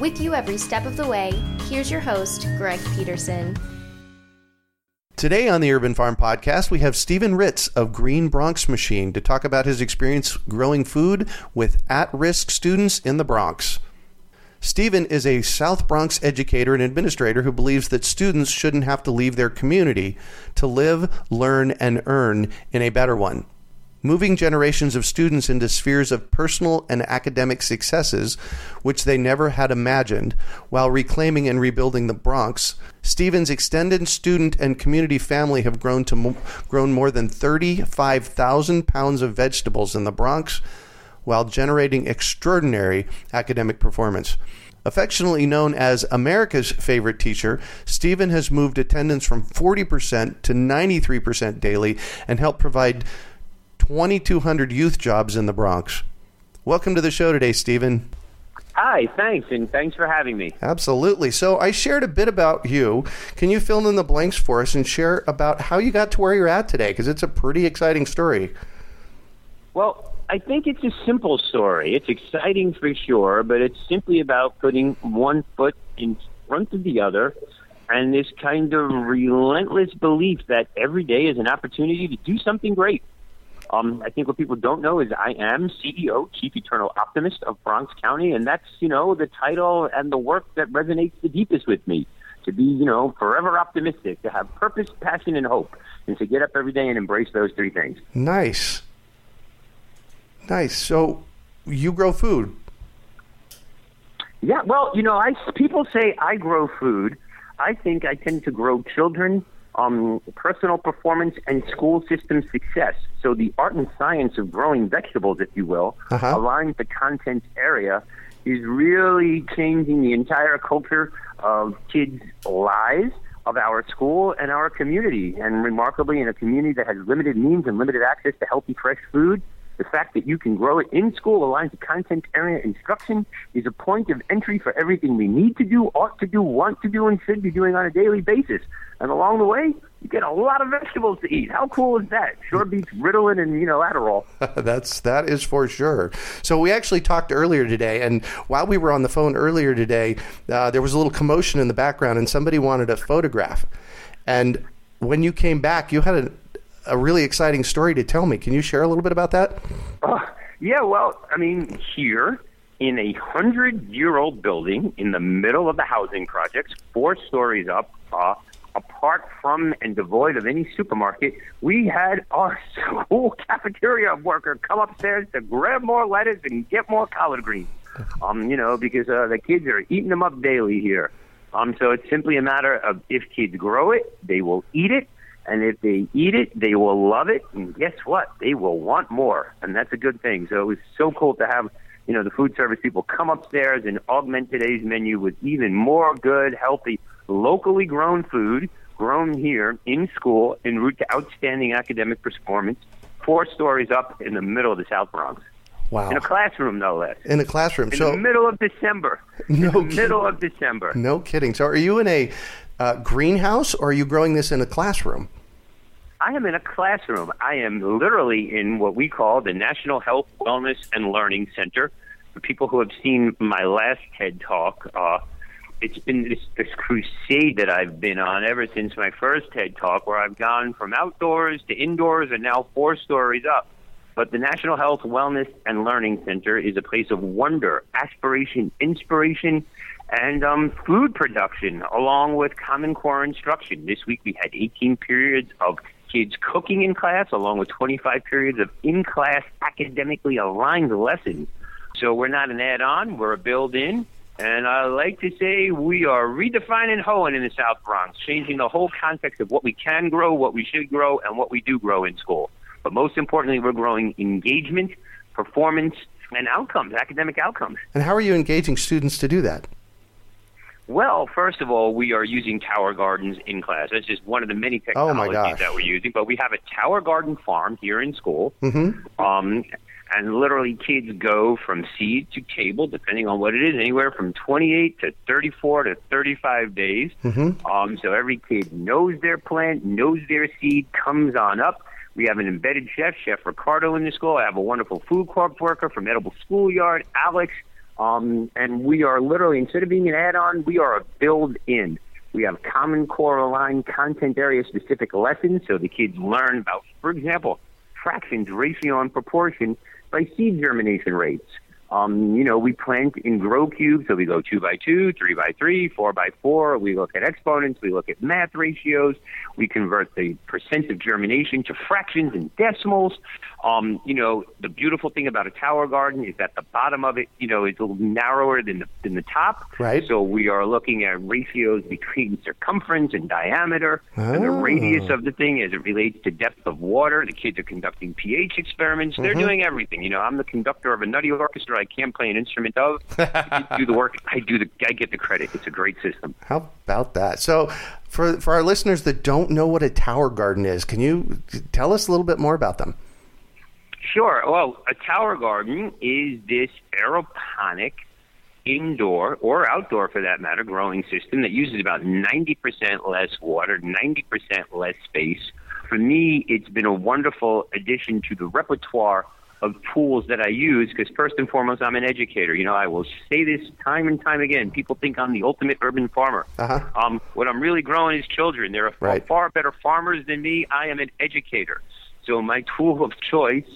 With you every step of the way, here's your host, Greg Peterson. Today on the Urban Farm Podcast, we have Stephen Ritz of Green Bronx Machine to talk about his experience growing food with at risk students in the Bronx. Stephen is a South Bronx educator and administrator who believes that students shouldn't have to leave their community to live, learn, and earn in a better one moving generations of students into spheres of personal and academic successes which they never had imagined, while reclaiming and rebuilding the Bronx. Stephen's extended student and community family have grown to mo- grown more than 35,000 pounds of vegetables in the Bronx while generating extraordinary academic performance. Affectionately known as America's favorite teacher, Stephen has moved attendance from 40% to 93% daily and helped provide 2,200 youth jobs in the Bronx. Welcome to the show today, Stephen. Hi, thanks, and thanks for having me. Absolutely. So, I shared a bit about you. Can you fill in the blanks for us and share about how you got to where you're at today? Because it's a pretty exciting story. Well, I think it's a simple story. It's exciting for sure, but it's simply about putting one foot in front of the other and this kind of relentless belief that every day is an opportunity to do something great. Um, I think what people don't know is I am CEO, Chief Eternal Optimist of Bronx County, and that's you know the title and the work that resonates the deepest with me. To be you know forever optimistic, to have purpose, passion, and hope, and to get up every day and embrace those three things. Nice, nice. So you grow food. Yeah, well, you know, I people say I grow food. I think I tend to grow children um, personal performance and school system success. So the art and science of growing vegetables, if you will, uh-huh. aligned to content area, is really changing the entire culture of kids' lives, of our school and our community. And remarkably, in a community that has limited means and limited access to healthy, fresh food, the fact that you can grow it in school aligns to content area instruction is a point of entry for everything we need to do, ought to do, want to do, and should be doing on a daily basis. And along the way, you get a lot of vegetables to eat. How cool is that? Sure beats Ritalin and you know Adderall. That's that is for sure. So we actually talked earlier today, and while we were on the phone earlier today, uh, there was a little commotion in the background, and somebody wanted a photograph. And when you came back, you had a, a really exciting story to tell me. Can you share a little bit about that? Uh, yeah, well, I mean, here in a hundred year old building in the middle of the housing projects, four stories up, uh, apart from and devoid of any supermarket, we had our school cafeteria worker come upstairs to grab more lettuce and get more collard greens. Um, you know, because uh, the kids are eating them up daily here. Um, so it's simply a matter of if kids grow it, they will eat it, and if they eat it, they will love it. And guess what? They will want more, and that's a good thing. So it was so cool to have you know the food service people come upstairs and augment today's menu with even more good, healthy locally grown food grown here in school en route to outstanding academic performance, four stories up in the middle of the South Bronx. Wow. In a classroom, no less. In a classroom. In so, the middle of December. No in the kidding. middle of December. No kidding. So are you in a uh, greenhouse or are you growing this in a classroom? I am in a classroom. I am literally in what we call the National Health, Wellness, and Learning Center. For people who have seen my last TED Talk, uh, it's been this, this crusade that I've been on ever since my first TED Talk, where I've gone from outdoors to indoors and now four stories up. But the National Health, Wellness, and Learning Center is a place of wonder, aspiration, inspiration, and um, food production, along with Common Core instruction. This week we had 18 periods of kids cooking in class, along with 25 periods of in class academically aligned lessons. So we're not an add on, we're a build in. And I like to say we are redefining hoeing in the South Bronx, changing the whole context of what we can grow, what we should grow, and what we do grow in school. But most importantly, we're growing engagement, performance, and outcomes, academic outcomes. And how are you engaging students to do that? Well, first of all, we are using tower gardens in class. That's just one of the many Oh, technologies gosh. that we're using. But we have a tower garden farm here in school. Mm-hmm. Um, and literally, kids go from seed to table, depending on what it is, anywhere from 28 to 34 to 35 days. Mm-hmm. Um, so every kid knows their plant, knows their seed, comes on up. We have an embedded chef, Chef Ricardo, in the school. I have a wonderful FoodCorps worker from Edible Schoolyard, Alex. Um, and we are literally, instead of being an add on, we are a build in. We have Common Core aligned content area specific lessons so the kids learn about, for example, fractions, ratio, and proportion by seed germination rates. Um, you know, we plant in grow cubes, so we go two by two, three by three, four by four. We look at exponents, we look at math ratios, we convert the percent of germination to fractions and decimals. Um, you know, the beautiful thing about a tower garden is that the bottom of it, you know, is a little narrower than the than the top. Right. So we are looking at ratios between circumference and diameter, and the Oh. radius of the thing as it relates to depth of water. The kids are conducting pH experiments. They're doing everything. You know, I'm the conductor of a nutty orchestra. I can't play an instrument of. Do the work. I do the. I get the credit. It's a great system. How about that? So, for for our listeners that don't know what a tower garden is, can you tell us a little bit more about them? Sure. Well, a tower garden is this aeroponic indoor or outdoor for that matter growing system that uses about 90% less water, 90% less space. For me, it's been a wonderful addition to the repertoire of tools that I use because first and foremost, I'm an educator. You know, I will say this time and time again. People think I'm the ultimate urban farmer. Uh-huh. Um, what I'm really growing is children. They're far, Right. far better farmers than me. I am an educator. So my tool of choice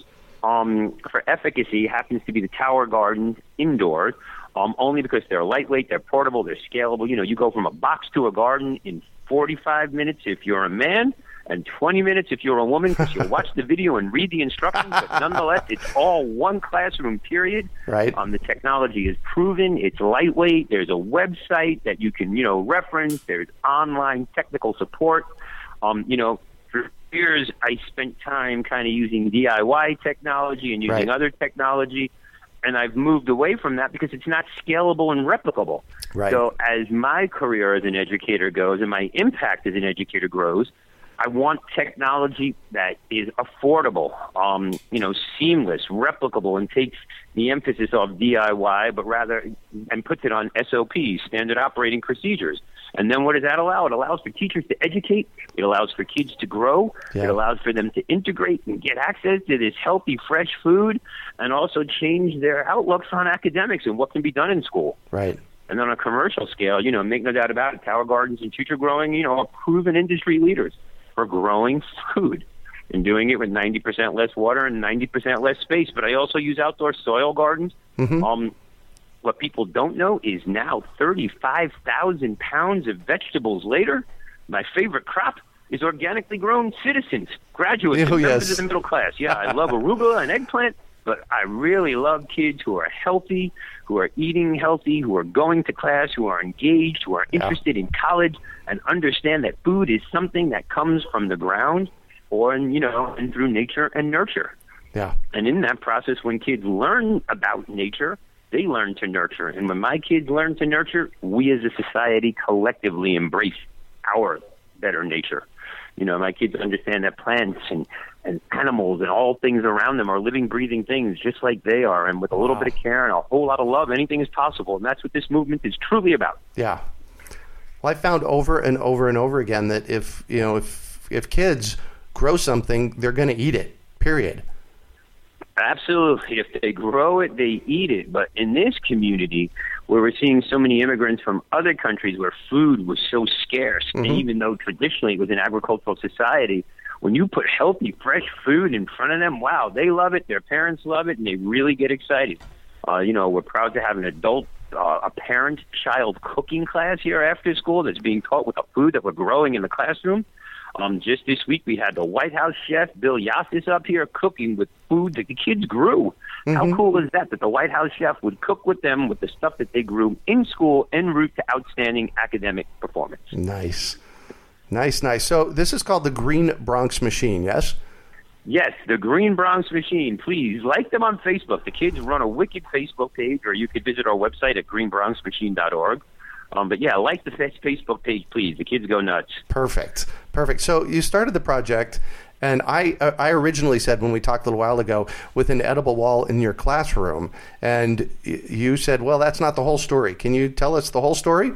um, for efficacy happens to be the tower Garden indoors, um, only because they're lightweight, they're portable, they're scalable. You know, you go from a box to a garden in 45 minutes if you're a man, and 20 minutes if you're a woman, because you'll watch the video and read the instructions. But nonetheless, it's all one classroom period. Right. Um, the technology is proven. It's lightweight. There's a website that you can, you know, reference. There's online technical support. Um, you know, for years I spent time kind of using DIY technology and using Right. other technology, and I've moved away from that because it's not scalable and replicable. Right. So as my career as an educator goes and my impact as an educator grows, I want technology that is affordable, um, you know, seamless, replicable, and takes the emphasis off DIY, but rather and puts it on SOPs, standard operating procedures. And then what does that allow? It allows for teachers to educate. It allows for kids to grow. Yeah. It allows for them to integrate and get access to this healthy, fresh food, and also change their outlooks on academics and what can be done in school. Right. And on a commercial scale, you know, make no doubt about it, Tower Gardens and Future Growing, you know, are proven industry leaders for growing food and doing it with 90% less water and 90% less space. But I also use outdoor soil gardens. Um, what people don't know is now 35,000 pounds of vegetables later, my favorite crop is organically grown citizens, graduates, Oh, and members yes. of the middle class. Yeah, I love arugula and eggplant, but I really love kids who are healthy, who are eating healthy, who are going to class, who are engaged, who are interested in college, and understand that food is something that comes from the ground or, you know, and through nature and nurture. Yeah. And in that process, when kids learn about nature, they learn to nurture. And when my kids learn to nurture, we as a society collectively embrace our better nature. You know, my kids understand that plants and, and animals and all things around them are living, breathing things just like they are. And with a little Wow. bit of care and a whole lot of love, anything is possible. And that's what this movement is truly about. Yeah. Well, I found over and over and over again that if you know if if kids grow something, they're going to eat it. Period. Absolutely. If they grow it, they eat it. But in this community, where we're seeing so many immigrants from other countries where food was so scarce, and even though traditionally it was an agricultural society, when you put healthy, fresh food in front of them, wow, they love it. Their parents love it, and they really get excited. Uh, you know, we're proud to have an adult uh, a parent-child cooking class here after school that's being taught with the food that we're growing in the classroom. Um, just this week, we had the White House chef Bill Yosses up here cooking with food that the kids grew. Mm-hmm. How cool is that? That the White House chef would cook with them with the stuff that they grew in school en route to outstanding academic performance. Nice, nice, nice. So this is called the Green Bronx Machine, yes? Yes, the Green Bronx Machine. Please like them on Facebook. The kids run a wicked Facebook page, or you could visit our website at greenbronxmachine.org. Um, but yeah, like the Facebook page, please. The kids go nuts. Perfect, perfect. So you started the project, and I uh, I originally said when we talked a little while ago with an edible wall in your classroom, and you said, well, that's not the whole story. Can you tell us the whole story?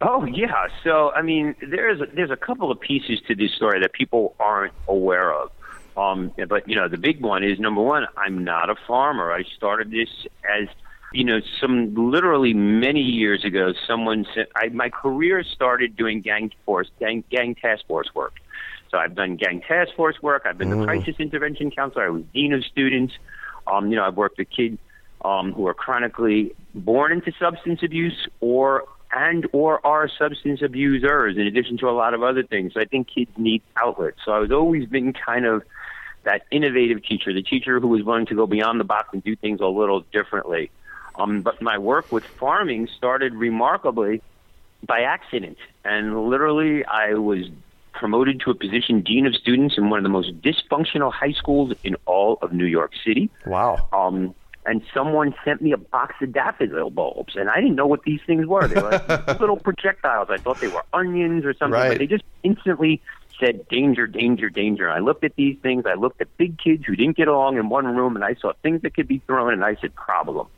Oh yeah. So I mean, there's a, there's a couple of pieces to this story that people aren't aware of. Um, but you know, the big one is number one. I'm not a farmer. I started this as you know, some literally many years ago, someone said I, my career started doing gang force, gang, gang task force work. So I've done gang task force work. I've been mm. the crisis intervention counselor. I was dean of students. Um, you know, I've worked with kids um, who are chronically born into substance abuse or and or are substance abusers, in addition to a lot of other things. So I think kids need outlets. So I was always been kind of that innovative teacher, the teacher who was willing to go beyond the box and do things a little differently. Um, but my work with farming started remarkably by accident. And literally, I was promoted to a position dean of students in one of the most dysfunctional high schools in all of New York City. Wow. Um, and someone sent me a box of daffodil bulbs, and I didn't know what these things were. They were like little projectiles. I thought they were onions or something, right. but they just instantly said danger, danger, danger. I looked at these things. I looked at big kids who didn't get along in one room, and I saw things that could be thrown, and I said problem.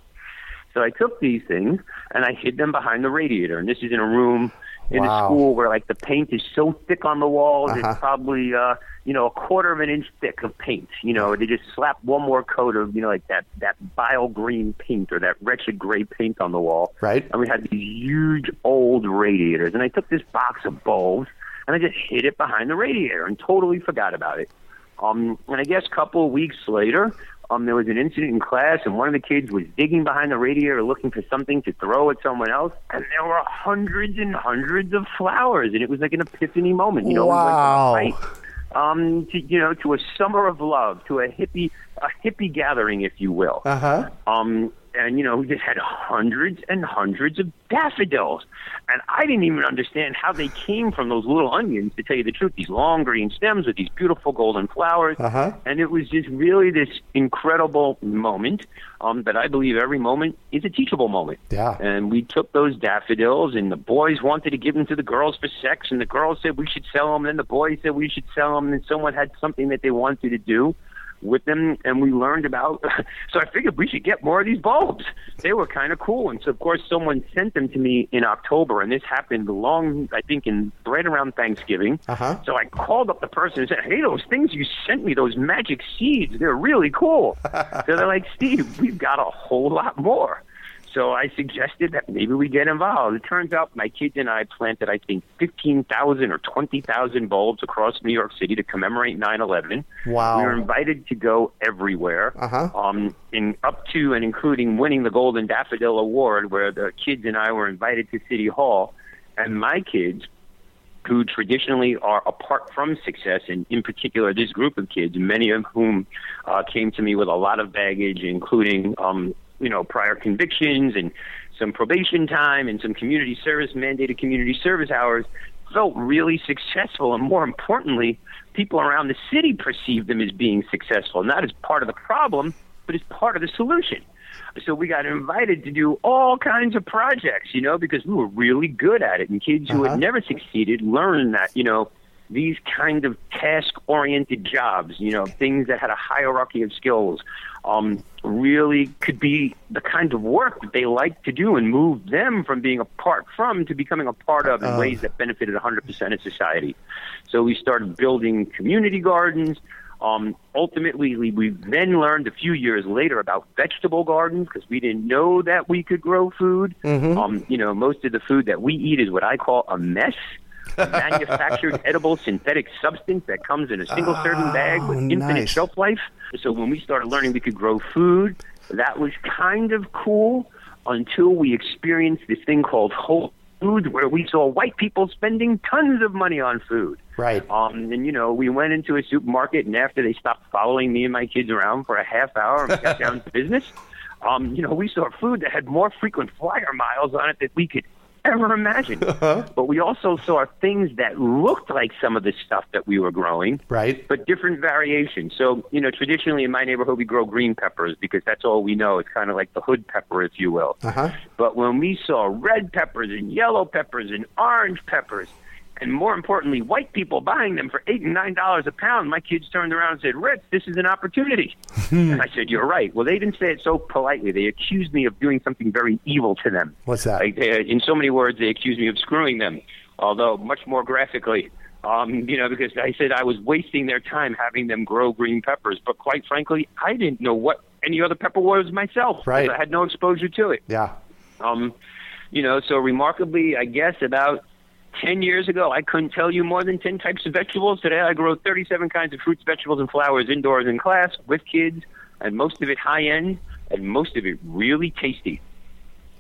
So I took these things and I hid them behind the radiator. And this is in a room in wow. a school where like the paint is so thick on the walls, uh-huh. it's probably uh, you know a quarter of an inch thick of paint. You know, they just slap one more coat of you know like that that bile green paint or that wretched gray paint on the wall. Right. And we had these huge old radiators, and I took this box of bulbs and I just hid it behind the radiator and totally forgot about it. Um, and I guess a couple of weeks later, um, there was an incident in class, and one of the kids was digging behind the radiator looking for something to throw at someone else, and there were hundreds and hundreds of flowers, and it was like an epiphany moment. You know, wow. we went from um, to you know, to a summer of love, to a hippie, a hippie gathering, if you will. Uh huh. Um, and you know, we just had hundreds and hundreds of daffodils. And I didn't even understand how they came from those little onions, to tell you the truth, these long green stems with these beautiful golden flowers. Uh-huh. And it was just really this incredible moment um, that I believe every moment is a teachable moment. Yeah. And we took those daffodils, and the boys wanted to give them to the girls for sex, and the girls said we should sell them, and the boys said we should sell them, and someone had something that they wanted to do with them and we learned about so I figured we should get more of these bulbs. They were kind of cool and so of course someone sent them to me in October and this happened long I think in right around Thanksgiving. Uh-huh. So I called up the person and said, "Hey, those things you sent me, those magic seeds, they're really cool." so they're like, "Steve, we've got a whole lot more." So I suggested that maybe we get involved. It turns out my kids and I planted, I think, 15,000 or 20,000 bulbs across New York City to commemorate 9/11. Wow! We were invited to go everywhere, uh-huh. um, in up to and including winning the Golden Daffodil Award, where the kids and I were invited to City Hall, and my kids who traditionally are apart from success, and in particular this group of kids, many of whom uh, came to me with a lot of baggage, including um, you know prior convictions and some probation time and some community service mandated community service hours felt really successful. And more importantly people around the city perceived them as being successful not as part of the problem but as part of the solution. So we got invited to do all kinds of projects you know because we were really good at it. And kids who Uh-huh. had never succeeded learned that you know these kind of task oriented jobs, you know, things that had a hierarchy of skills, um, really could be the kind of work that they like to do and move them from being apart from to becoming a part of in Oh. ways that benefited 100% of society. So we started building community gardens. Um, ultimately, we, we then learned a few years later about vegetable gardens because we didn't know that we could grow food. Mhm. Um, you know, most of the food that we eat is what I call a mess. Manufactured edible synthetic substance that comes in a single serving bag with Oh, infinite nice. shelf life. So when we started learning we could grow food, that was kind of cool. until we experienced this thing called Whole Foods, where we saw white people spending tons of money on food. Right. Um, and you know, we went into a supermarket, and after they stopped following me and my kids around for a half hour and we got down to business, um, you know, we saw food that had more frequent flyer miles on it that we could ever imagine. But we also saw things that looked like some of the stuff that we were growing, Right. but different variations. So, you know, traditionally in my neighborhood, we grow green peppers because that's all we know. It's kind of like the hood pepper, if you will. Uh-huh. But when we saw red peppers and yellow peppers and orange peppers, and more importantly, white people buying them for eight and nine dollars a pound, my kids turned around and said, "Ritz, this is an opportunity." and I said, "You're right." Well, they didn't say it so politely. They accused me of doing something very evil to them. What's that? Like, they, in so many words, they accused me of screwing them, although much more graphically. Um, you know, because I said I was wasting their time having them grow green peppers. But quite frankly, I didn't know what any other pepper was myself. Right. I had no exposure to it. Yeah. Um, you know, so remarkably, I guess about 10 years ago, I couldn't tell you more than 10 types of vegetables. Today, I grow 37 kinds of fruits, vegetables, and flowers indoors in class with kids, and most of it high end, and most of it really tasty.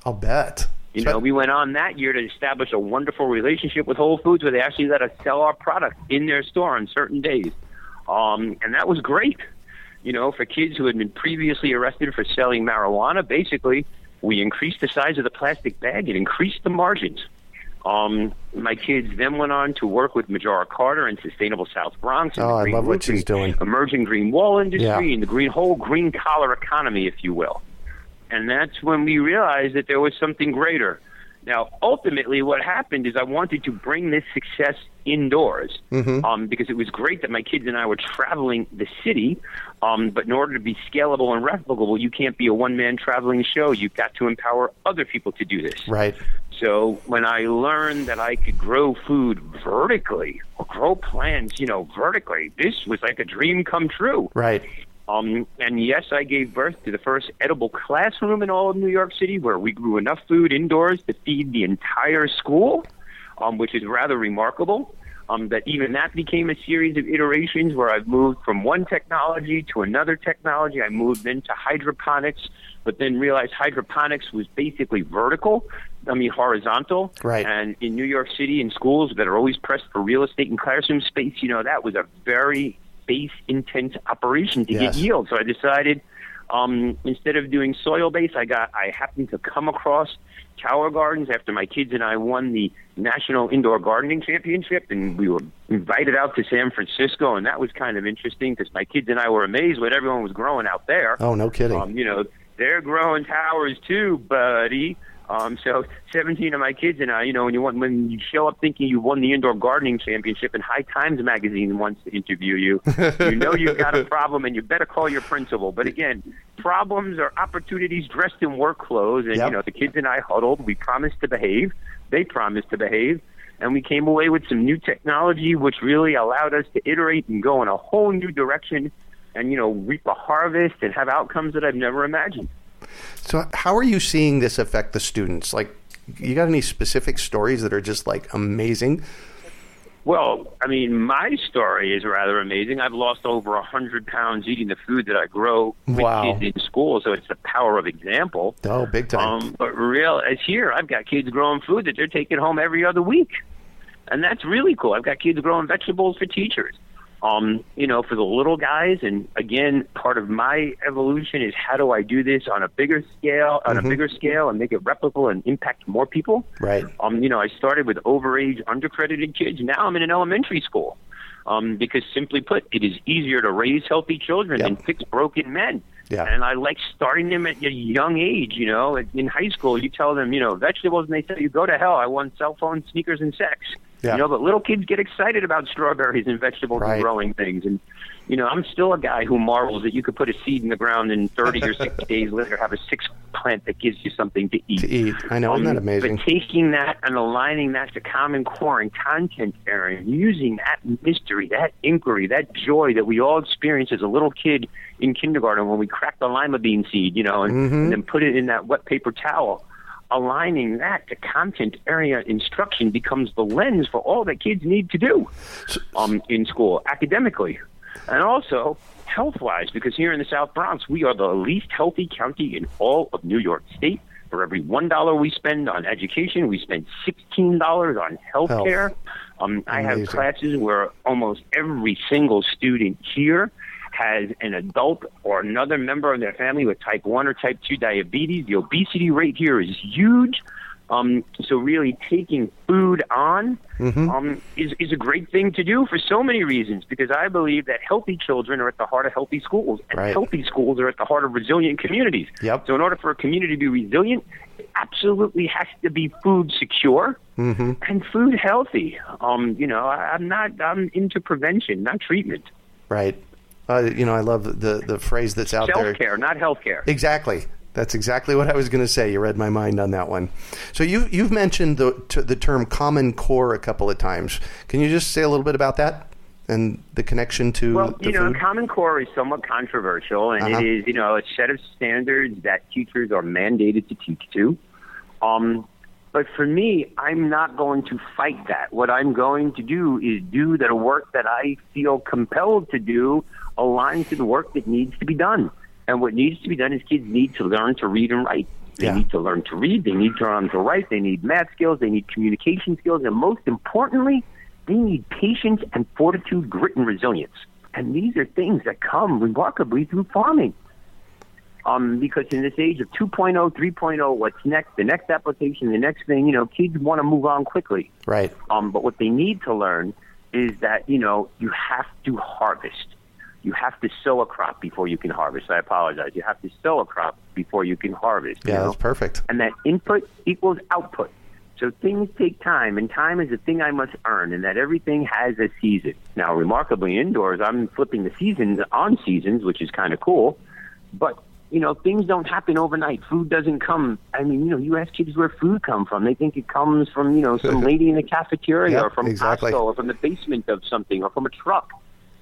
I'll bet. You know, we went on that year to establish a wonderful relationship with Whole Foods where they actually let us sell our product in their store on certain days. Um, and that was great. You know, for kids who had been previously arrested for selling marijuana, basically, we increased the size of the plastic bag and increased the margins. Um, my kids then went on to work with Majora Carter and Sustainable South Bronx. and Oh, I love what she's doing. Emerging green wall industry Yeah. and the green whole green collar economy, if you will. And that's when we realized that there was something greater. Now, ultimately, what happened is I wanted to bring this success indoors um, because it was great that my kids and I were traveling the city. Um, but in order to be scalable and replicable, you can't be a one man traveling show. You've got to empower other people to do this. Right. So when I learned that I could grow food vertically or grow plants, you know, vertically, this was like a dream come true. Right. Um, and yes, I gave birth to the first edible classroom in all of New York City where we grew enough food indoors to feed the entire school, um, which is rather remarkable. Um, that even that became a series of iterations where I've moved from one technology to another technology. I moved into hydroponics, but then realized hydroponics was basically vertical. I mean, horizontal. Right. And in New York City, in schools that are always pressed for real estate and classroom space, you know, that was a very space intense operation to Yes. get yield. So I decided um, instead of doing soil base, I got I happened to come across Tower Gardens after my kids and I won the National Indoor Gardening Championship, and we were invited out to San Francisco, and that was kind of interesting because my kids and I were amazed what everyone was growing out there. Oh, no kidding. Um, you know, they're growing towers too, buddy. Um, so 17 of my kids and I, you know, when you want, when you show up thinking you won the indoor gardening championship and High Times magazine wants to interview you, you know you've got a problem and you better call your principal. But again, problems are opportunities dressed in work clothes. And, Yep. you know, the kids and I huddled. We promised to behave. They promised to behave. And we came away with some new technology, which really allowed us to iterate and go in a whole new direction and, you know, reap a harvest and have outcomes that I've never imagined. So, how are you seeing this affect the students? Like, you got any specific stories that are just like amazing? Well, I mean, my story is rather amazing. I've lost over a hundred pounds eating the food that I grow with Wow. kids in school, so it's the power of example. Oh, big time. Um, but real as here, I've got kids growing food that they're taking home every other week, and that's really cool. I've got kids growing vegetables for teachers. Um, you know, for the little guys, and again, part of my evolution is how do I do this on a bigger scale, on a bigger scale, and make it replicable and impact more people. right. Um, you know, I started with overage, undercredited kids. Now I'm in an elementary school. Um, because simply put, it is easier to raise healthy children Yep. than fix broken men. Yeah. And I like starting them at a young age, you know. In high school, you tell them, you know, vegetables, and they say, you go to hell. I want cell phones, sneakers, and sex. Yeah. You know, but little kids get excited about strawberries and vegetables Right. and growing things. And, you know, I'm still a guy who marvels that you could put a seed in the ground and 30 or 60 days later have a six plant that gives you something to eat. To eat. I know. Isn't that Um, amazing? But taking that and aligning that to Common Core and content sharing, using that mystery, that inquiry, that joy that we all experience as a little kid in kindergarten when we cracked the lima bean seed, you know, and, Mm-hmm. and then put it in that wet paper towel. Aligning that to content area instruction becomes the lens for all that kids need to do um, in school academically. And also health wise, because here in the South Bronx, we are the least healthy county in all of New York State For every one dollar we spend on education, we spend sixteen dollars on health care. Um, I have classes where almost every single student here has an adult or another member of their family with type 1 or type 2 diabetes. The obesity rate here is huge. Um, so really taking food on Mm-hmm. um, is, is a great thing to do for so many reasons because I believe that healthy children are at the heart of healthy schools and Right. healthy schools are at the heart of resilient communities. Yep. So in order for a community to be resilient, it absolutely has to be food secure Mm-hmm. and food healthy. Um, you know, I, I'm not, I'm into prevention, not treatment. Right. Uh, you know, I love the the phrase that's out there. Self care, not health care. Exactly. That's exactly what I was going to say. You read my mind on that one. So you you've mentioned the t- the term common core a couple of times. Can you just say a little bit about that and the connection to Well, you know, food? Common Core is somewhat controversial, and Uh-huh. it is, you know, a set of standards that teachers are mandated to teach to. Um, but for me, I'm not going to fight that. What I'm going to do is do the work that I feel compelled to do aligns to the work that needs to be done. And what needs to be done is kids need to learn to read and write. They Yeah. need to learn to read. They need to learn to write. They need math skills. They need communication skills. And most importantly, they need patience and fortitude, grit, and resilience. And these are things that come remarkably through farming. Um, because in this age of 2.0, 3.0, what's next? The next application, the next thing, you know, kids want to move on quickly. right. Um, but what they need to learn is that, you know, you have to harvest. You have to sow a crop before you can harvest. I apologize. You have to sow a crop before you can harvest. you Yeah, know? that's perfect. and that input equals output. So things take time, and time is a thing I must earn, and that everything has a season. Now, remarkably, indoors, I'm flipping the seasons on seasons, which is kind of cool. But you know, things don't happen overnight. Food doesn't come. I mean, you know, you ask kids where food come from, they think it comes from you know some lady in the cafeteria, Yep, or from exactly. Costco, or from the basement of something, or from a truck.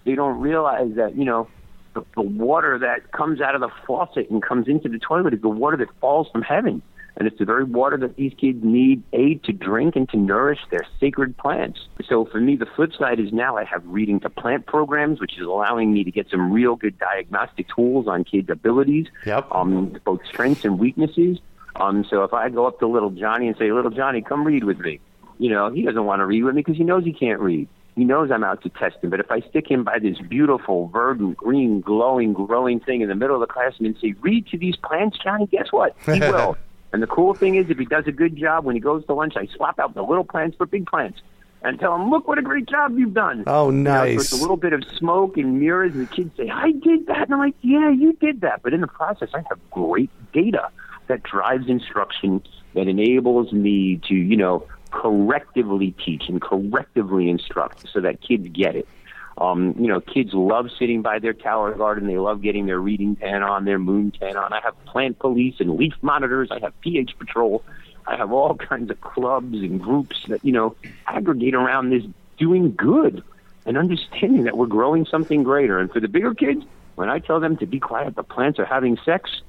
They don't realize that you know the, the water that comes out of the faucet and comes into the toilet is the water that falls from heaven. And it's the very water that these kids need, A, to drink and to nourish their sacred plants. So for me, the flip side is now I have reading to plant programs, which is allowing me to get some real good diagnostic tools on kids' abilities, Yep. um, both strengths and weaknesses. Um, so if I go up to little Johnny and say, little Johnny, come read with me, you know, he doesn't want to read with me because he knows he can't read. He knows I'm out to test him. But if I stick him by this beautiful, verdant, green, glowing, growing thing in the middle of the classroom and say, read to these plants, Johnny, guess what? He will. and the cool thing is, if he does a good job when he goes to lunch, I swap out the little plants for big plants and tell him, look what a great job you've done. Oh, You know, so nice. a little bit of smoke and mirrors, and the kids say, I did that. And I'm like, yeah, you did that. But in the process, I have great data that drives instruction, that enables me to, you know, correctively teach and correctively instruct so that kids get it. Um, you know, kids love sitting by their tower garden. They love getting their reading tan on, their moon tan on. I have plant police and leaf monitors. I have pH patrol. I have all kinds of clubs and groups that, you know, aggregate around this doing good and understanding that we're growing something greater. And for the bigger kids, when I tell them to be quiet, the plants are having sex,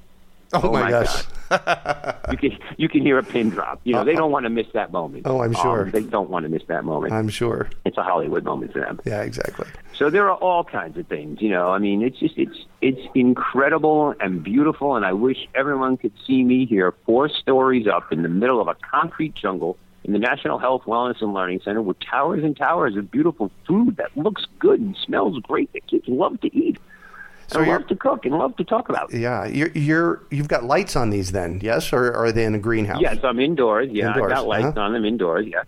Oh, my, my gosh. you can you can hear a pin drop. You know, they don't want to miss that moment. Oh, I'm sure. Um, they don't want to miss that moment. I'm sure. it's a Hollywood moment for them. Yeah, exactly. So there are all kinds of things, you know. I mean, it's just it's it's incredible and beautiful, and I wish everyone could see me here, four stories up in the middle of a concrete jungle in the National Health, Wellness, and Learning Center, with towers and towers of beautiful food that looks good and smells great that kids love to eat, So and love to cook, and love to talk about. Yeah, you're you're you've got lights on these then, yes, or are they in a greenhouse? Yes, I'm indoors. Yeah, Indoors, I got lights uh-huh. on them indoors. Yeah.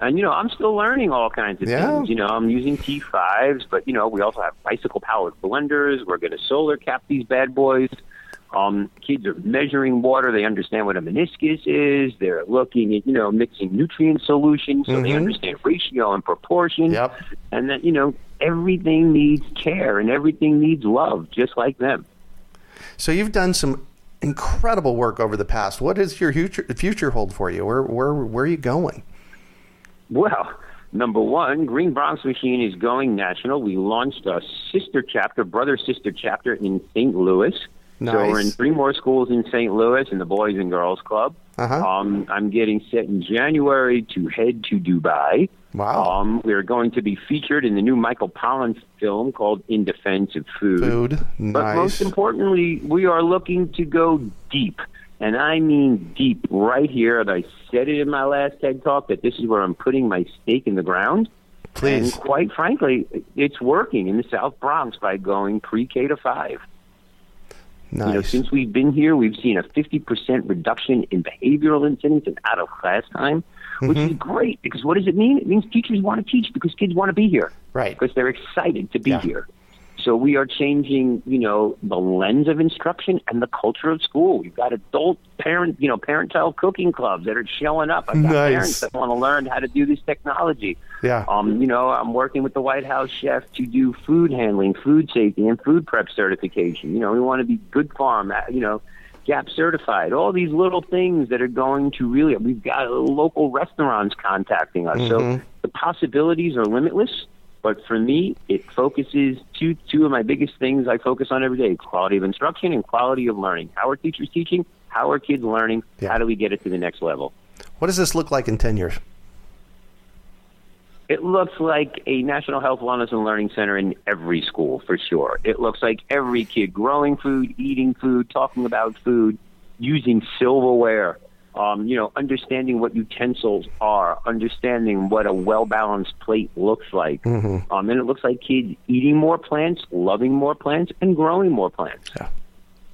And you know, I'm still learning all kinds of Yeah. things. You know, I'm using T5s, but you know, we also have bicycle powered blenders. We're going to solar cap these bad boys. Um, kids are measuring water. They understand what a meniscus is. They're looking at, you know, mixing nutrient solutions so they Mhm. understand ratio and proportion. Yep. And then, you know, everything needs care and everything needs love, just like them. So you've done some incredible work over the past. What does your future future hold for you? Where where where are you going? Well, number one, Green Bronx Machine is going national. We launched a sister chapter, brother sister chapter in St. Louis. So we're in three more schools in St. Louis in the Boys and Girls Club. Uh-huh. Um, I'm getting set in January to head to Dubai. Wow. Um, we're going to be featured in the new Michael Pollan film called In Defense of Food. Food, But most importantly, we are looking to go deep. and I mean deep right here. And I said it in my last TED talk that this is where I'm putting my stake in the ground. Please. And quite frankly, it's working in the South Bronx by going pre-K to five. Nice. You know, since we've been here, we've seen a 50% reduction in behavioral incidents and out of class time, which Mm-hmm. is great because what does it mean? It means teachers want to teach because kids want to be here. Right. Because they're excited to be Yeah. here. So we are changing, you know, the lens of instruction and the culture of school. We've got adult parent, you know, parent-child cooking clubs that are showing up. I've got Nice. parents that want to learn how to do this technology. Yeah. Um, you know, I'm working with the White House chef to do food handling, food safety, and food prep certification. You know, we want to be good farm, uh, you know, GAP certified. All these little things that are going to really. We've got local restaurants contacting us, so mm-hmm. the possibilities are limitless. But for me, it focuses two two of my biggest things I focus on every day: quality of instruction and quality of learning. How are teachers teaching? How are kids learning? Yeah. How do we get it to the next level? What does this look like in 10 years? It looks like a National Health, Wellness, and Learning Center in every school, for sure. It looks like every kid growing food, eating food, talking about food, using silverware, um, you know, understanding what utensils are, understanding what a well balanced plate looks like. Um, and it looks like kids eating more plants, loving more plants, and growing more plants. Yeah.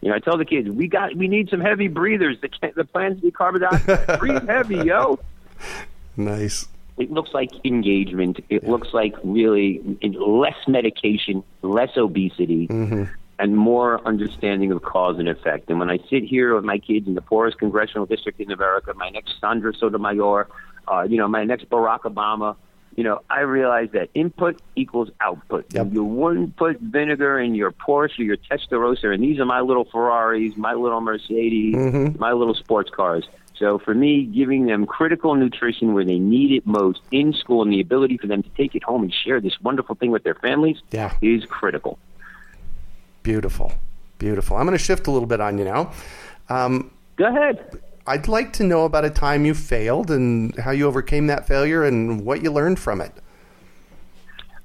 You know, I tell the kids, we got, we need some heavy breathers. The, the plants need carbon dioxide. Breathe heavy, yo Nice. It looks like engagement. It looks like really less medication, less obesity, and more understanding of cause and effect. And when I sit here with my kids in the poorest congressional district in America, my next Sandra Sotomayor, uh, you know, my next Barack Obama, you know, I realize that input equals output. Yep. You wouldn't put vinegar in your Porsche or your Testarossa, and these are my little Ferraris, my little Mercedes, my little sports cars. So for me, giving them critical nutrition where they need it most in school and the ability for them to take it home and share this wonderful thing with their families Yeah. is critical. Beautiful. Beautiful. I'm going to shift a little bit on you now. Um, Go ahead. I'd like to know about a time you failed and how you overcame that failure and what you learned from it.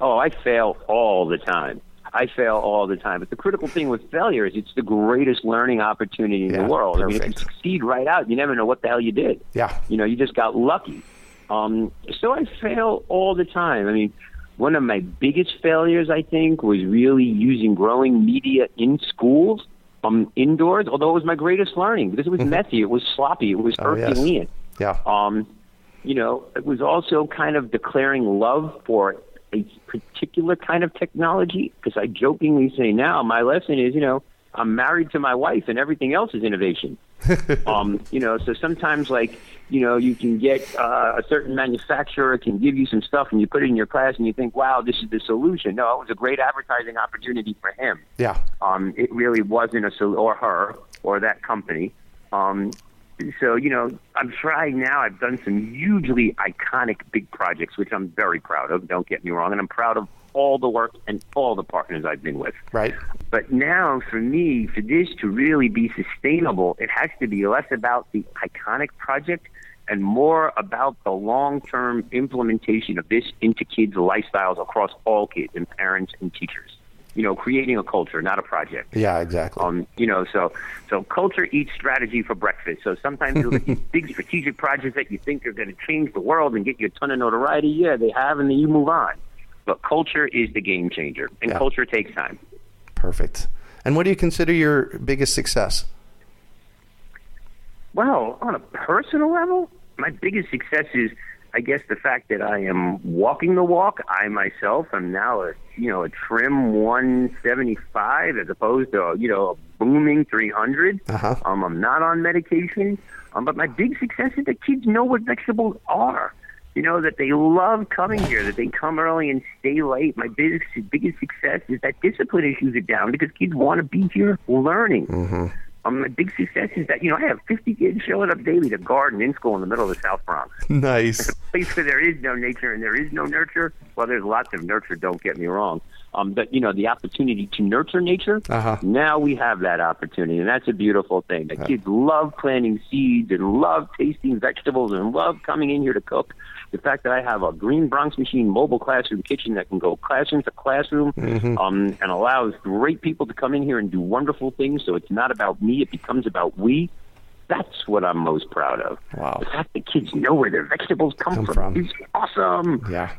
Oh, I fail all the time. I fail all the time. But the critical thing with failure is it's the greatest learning opportunity in Yeah, the world. I mean, if you succeed right out, you never know what the hell you did. Yeah. You know, you just got lucky. Um, so I fail all the time. I mean, one of my biggest failures, I think, was really using growing media in schools, um, indoors. Although it was my greatest learning because it was messy, it was sloppy, it was Mm-hmm. Oh, yes. Herculean. Yeah. Um, you know, it was also kind of declaring love for a particular kind of technology because I jokingly say now my lesson is, you know, I'm married to my wife and everything else is innovation. um, you know, so sometimes like, you know, you can get uh, a certain manufacturer can give you some stuff and you put it in your class and you think, wow, this is the solution. No, it was a great advertising opportunity for him Yeah. um, it really wasn't a sol- or her or that company. Um, so you know, I'm trying now. I've done some hugely iconic big projects, which I'm very proud of. Don't get me wrong, and I'm proud of all the work and all the partners I've been with. Right. But now, for me, for this to really be sustainable, it has to be less about the iconic project and more about the long-term implementation of this into kids' lifestyles across all kids and parents and teachers. You know, creating a culture, not a project. Yeah, exactly. Um, you know, so so culture eats strategy for breakfast. So sometimes you look at these big strategic projects that you think are going to change the world and get you a ton of notoriety. Yeah, they have, and then you move on. But culture is the game changer, and Yeah. culture takes time. Perfect. And what do you consider your biggest success? Well, on a personal level, my biggest success is, I guess, the fact that I am walking the walk. I myself am now a you know a trim 175 as opposed to you know a booming 300. Uh-huh. Um, I'm not on medication. Um, but my big success is that kids know what vegetables are. You know that they love coming here, that they come early and stay late. My biggest biggest success is that discipline issues are down because kids want to be here learning. Um, my big success is that you know I have 50 kids showing up daily to garden in school in the middle of the South Bronx, Nice. a place where there is no nature and there is no nurture. Well, there's lots of nurture. Don't get me wrong. Um, but you know the opportunity to nurture nature. Uh-huh. Now we have that opportunity, and that's a beautiful thing. The kids love planting seeds and love tasting vegetables and love coming in here to cook. The fact that I have a Green Bronx Machine mobile classroom kitchen that can go classroom to classroom um, and allows great people to come in here and do wonderful things. So it's not about me; it becomes about we. That's what I'm most proud of. Wow. The fact that kids know where their vegetables come, Come from, from. is awesome. Yeah.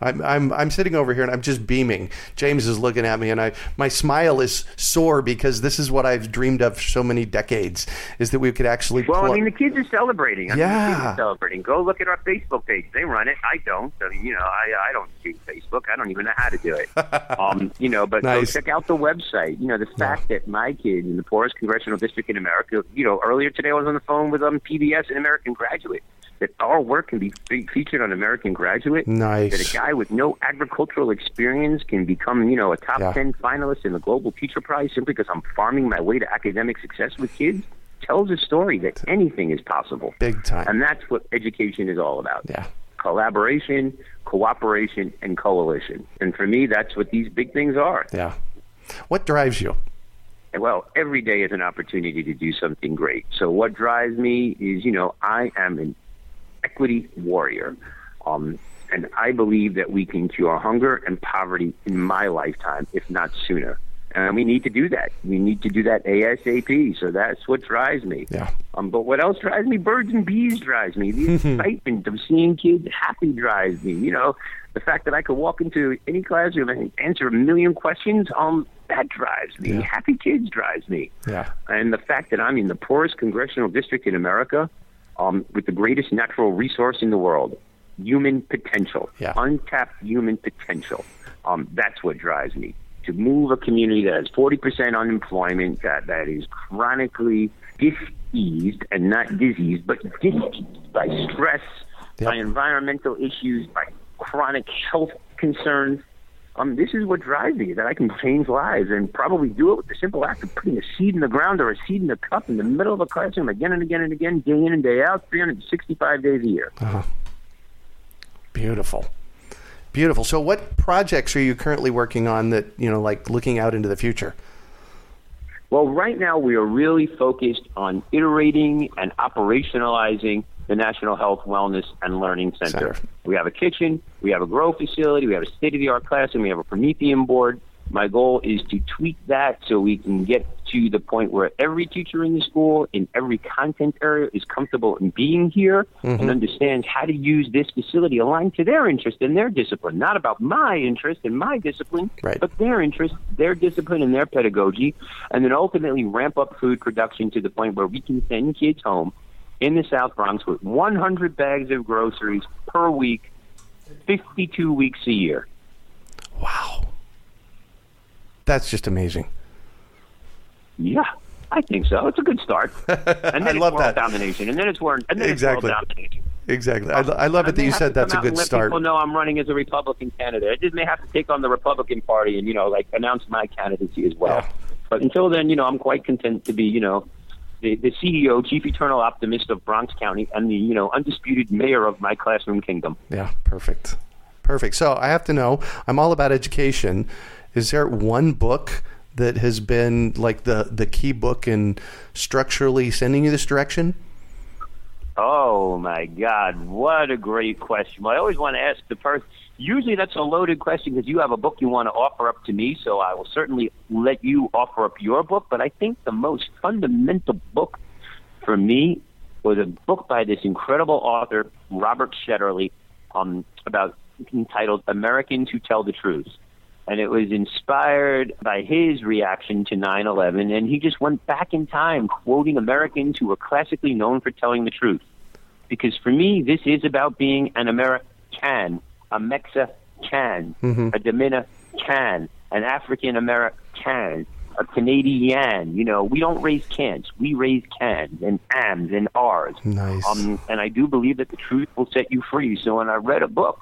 I'm, I'm I'm sitting over here and I'm just beaming. James is looking at me and I my smile is sore because this is what I've dreamed of so many decades is that we could actually Well, I mean, the kids are celebrating. I mean, the kids Yeah. are celebrating. Go look at our Facebook page. They run it. I don't. So, you know, I I don't do Facebook. I don't even know how to do it. um, you know, but Nice. go check out the website. You know, the fact that my kid in the poorest congressional district in America. You know, earlier today I was on the phone with um PBS and American Graduate. That our work can be fe- featured on American Graduate. Nice. That a guy with no agricultural experience can become, you know, a top Yeah. ten finalist in the Global Teacher Prize simply because I'm farming my way to academic success with kids tells a story that anything is possible. big time. And that's what education is all about. yeah. Collaboration, cooperation, and coalition. And for me, that's what these big things are. Yeah. What drives you? Well, every day is an opportunity to do something great. So what drives me is, you know, I am an equity warrior. Um, and I believe that we can cure hunger and poverty in my lifetime, if not sooner. And we need to do that. We need to do that ASAP. So that's what drives me. Yeah. Um, but what else drives me? Birds and bees drives me. The excitement of seeing kids happy drives me. You know, the fact that I could walk into any classroom and answer a million questions, um, that drives me. Yeah. Happy kids drives me. Yeah. And the fact that I'm in the poorest congressional district in America, um, with the greatest natural resource in the world, human potential, Yeah. untapped human potential. Um, that's what drives me. To move a community that has 40% unemployment, that, that is chronically diseased and not diseased, but diseased by stress, Yep. by environmental issues, by chronic health concerns. Um, this is what drives me, that I can change lives and probably do it with the simple act of putting a seed in the ground or a seed in the cup in the middle of a classroom again and again and again, day in and day out, 365 days a year. Beautiful. Beautiful. So what projects are you currently working on that, you know, like looking out into the future? Well, right now we are really focused on iterating and operationalizing the National Health, Wellness, and Learning Center. Center. We have a kitchen, we have a grow facility, we have a state of the art classroom, we have a Promethean board. My goal is to tweak that so we can get to the point where every teacher in the school, in every content area, is comfortable in being here and mm-hmm. understands how to use this facility aligned to their interest and their discipline. Not about my interest and my discipline, Right. but their interest, their discipline, and their pedagogy, and then ultimately ramp up food production to the point where we can send kids home in the South Bronx with 100 bags of groceries per week, 52 weeks a year. Wow. That's just amazing. Yeah, I think so. It's a good start. And then I it's love that. domination, and then it's world, and then Exactly. it's world domination. Exactly. I, I love it that you said that's a good let start. People know I'm running as a Republican candidate. I just may have to take on the Republican Party and you know like announce my candidacy as well. Yeah. But until then, you know, I'm quite content to be you know the, the CEO, chief eternal optimist of Bronx County, and the you know undisputed mayor of my classroom kingdom. Yeah, perfect. Perfect. So I have to know, I'm all about education. Is there one book that has been like the, the key book in structurally sending you this direction? Oh my God, what a great question! Well, I always want to ask the person. Usually, that's a loaded question because you have a book you want to offer up to me, so I will certainly let you offer up your book. But I think the most fundamental book for me was a book by this incredible author, Robert Shetterly, um, about entitled "Americans Who Tell the Truth." and it was inspired by his reaction to 9/11 and he just went back in time quoting Americans who were classically known for telling the truth because for me this is about being an American a Mexican a Dominican an African American a Canadian you know we don't raise cans we raise cans and ams and r's Nice. um, and I do believe that the truth will set you free so when I read a book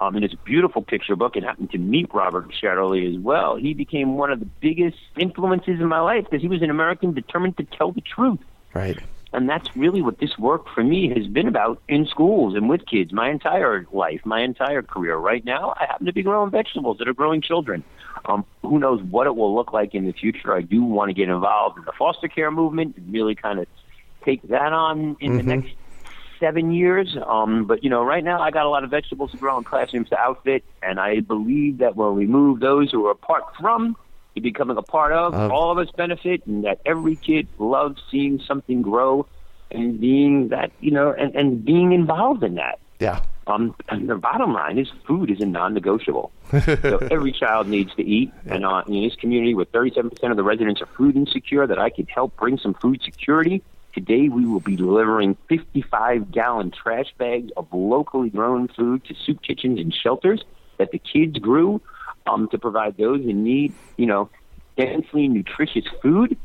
um, and it's a beautiful picture book. And happened to meet Robert Shetterly as well. He became one of the biggest influences in my life because he was an American determined to tell the truth. Right. And that's really what this work for me has been about in schools and with kids my entire life, my entire career. Right now, I happen to be growing vegetables that are growing children. Um, who knows what it will look like in the future? I do want to get involved in the foster care movement and really kind of take that on in the next seven years. Um, but you know, right now I got a lot of vegetables to grow in classrooms to outfit, and I believe that when we move those who are apart from to becoming a part of. Of- All of us benefit, and that every kid loves seeing something grow and being that you know and, and being involved in that. Yeah. Um, and the bottom line is food is a non-negotiable. so every child needs to eat, and uh, in this community, with 37% of the residents are food insecure, that I could help bring some food security. Today, we will be delivering 55-gallon trash bags of locally grown food to soup kitchens and shelters that the kids grew um, to provide those in need. You know, densely nutritious food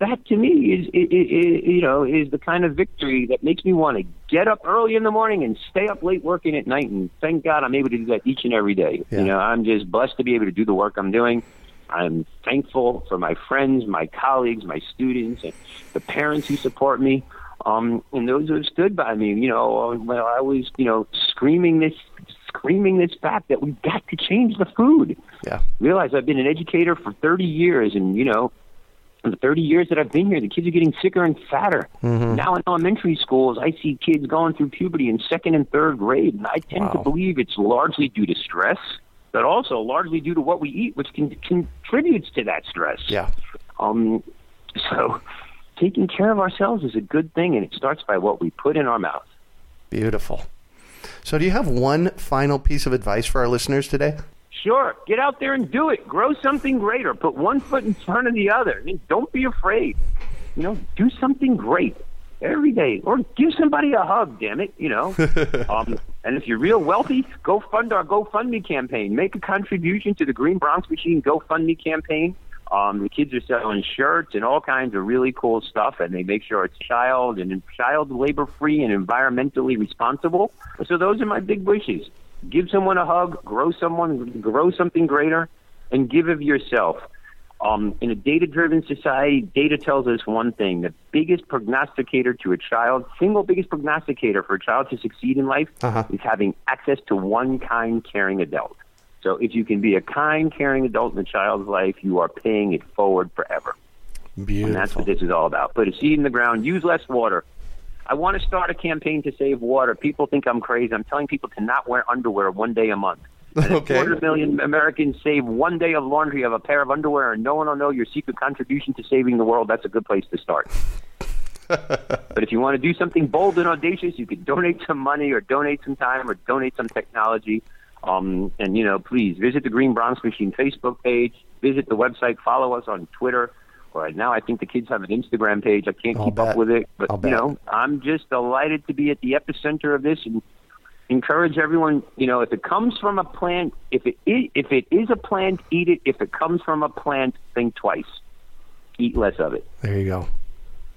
that to me is, is, is you know is the kind of victory that makes me want to get up early in the morning and stay up late working at night and thank God I'm able to do that each and every day. Yeah. You know, I'm just blessed to be able to do the work I'm doing. I'm thankful for my friends, my colleagues, my students, and the parents who support me, um, and those who have stood by me. You know, when I was, you know, screaming this, screaming this fact that we've got to change the food Yeah. realize I've been an educator for 30 years, and you know, in the 30 years that I've been here, the kids are getting sicker and fatter. Now in elementary schools, I see kids going through puberty in second and third grade, and I tend to believe it's largely due to stress, but also largely due to what we eat, which can, contributes to that stress. Yeah. Um, so, taking care of ourselves is a good thing, and it starts by what we put in our mouth. Beautiful. So, do you have one final piece of advice for our listeners today? Sure, get out there and do it. Grow something greater. Put one foot in front of the other. I mean, don't be afraid. You know, do something great every day, or give somebody a hug. Damn it, you know. um, and if you're real wealthy, go fund our GoFundMe campaign. Make a contribution to the Green Bronx Machine GoFundMe campaign. Um, the kids are selling shirts and all kinds of really cool stuff, and they make sure it's child and child labor free and environmentally responsible. So those are my big wishes. Give someone a hug, grow someone, grow something greater, and give of yourself. Um, in a data-driven society, data tells us one thing: the biggest prognosticator to a child, single biggest prognosticator for a child to succeed in life, Uh-huh. is having access to one kind, caring adult. So, if you can be a kind, caring adult in a child's life, you are paying it forward forever. And that's what this is all about. Put a seed in the ground, use less water. I want to start a campaign to save water. People think I'm crazy. I'm telling people to not wear underwear one day a month. And Okay. 200 million Americans save one day of laundry of a pair of underwear and no one will know your secret contribution to saving the world, that's a good place to start. but if you want to do something bold and audacious, you could donate some money or donate some time or donate some technology. Um, and, you know, please visit the Green Bronx Machine Facebook page, visit the website, follow us on Twitter. Or now I think the kids have an Instagram page. I can't I'll keep bet. up with it. But, I'll you bet. know, I'm just delighted to be at the epicenter of this and encourage everyone, you know, if it comes from a plant, if it is, if it is a plant, eat it. If it comes from a plant, think twice. Eat less of it. There you go.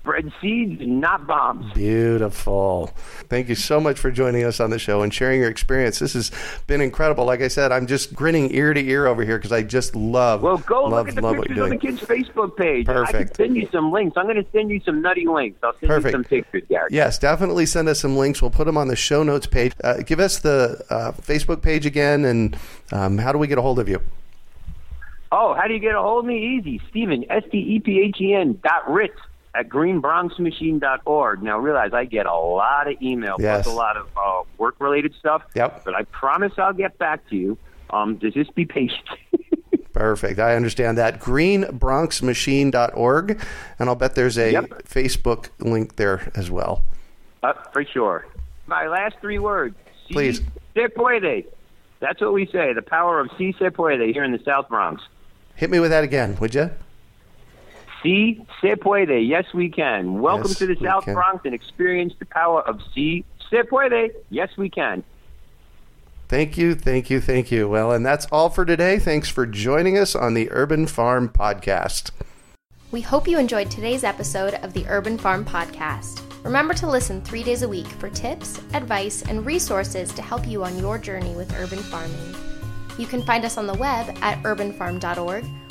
Spread seeds, not bombs. Beautiful. Thank you so much for joining us on the show and sharing your experience. This has been incredible. Like I said, I'm just grinning ear to ear over here because I just love, Well, go love, look at the pictures on the kids' Facebook page. I Perfect. can send you some links. I'm going to send you some nutty links. I'll send Perfect. you some pictures, Gary. Yes, definitely send us some links. We'll put them on the show notes page. Uh, give us the uh, Facebook page again, and um, how do we get a hold of you? Oh, how do you get a hold of me? Easy. Stephen, S T E P H E N dot Ritz at greenbronxmachine.org. Now, realize I get a lot of email, Yes. plus a lot of uh, work related stuff. Yep. But I promise I'll get back to you. Um, just just be patient. Perfect. I understand that. Greenbronxmachine.org. And I'll bet there's a Yep. Facebook link there as well. uh, for sure. My last three words. Si Please. Se puede. That's what we say. The power of si se puede here in the South Bronx. Hit me with that again, would you? Si se puede. Yes, we can. Welcome Yes, to the we South can. Bronx and experience the power of si se puede. Yes, we can. Thank you, thank you, thank you. Well, and that's all for today. Thanks for joining us on the Urban Farm Podcast. We hope you enjoyed today's episode of the Urban Farm Podcast. Remember to listen three days a week for tips, advice, and resources to help you on your journey with urban farming. You can find us on the web at urbanfarm.org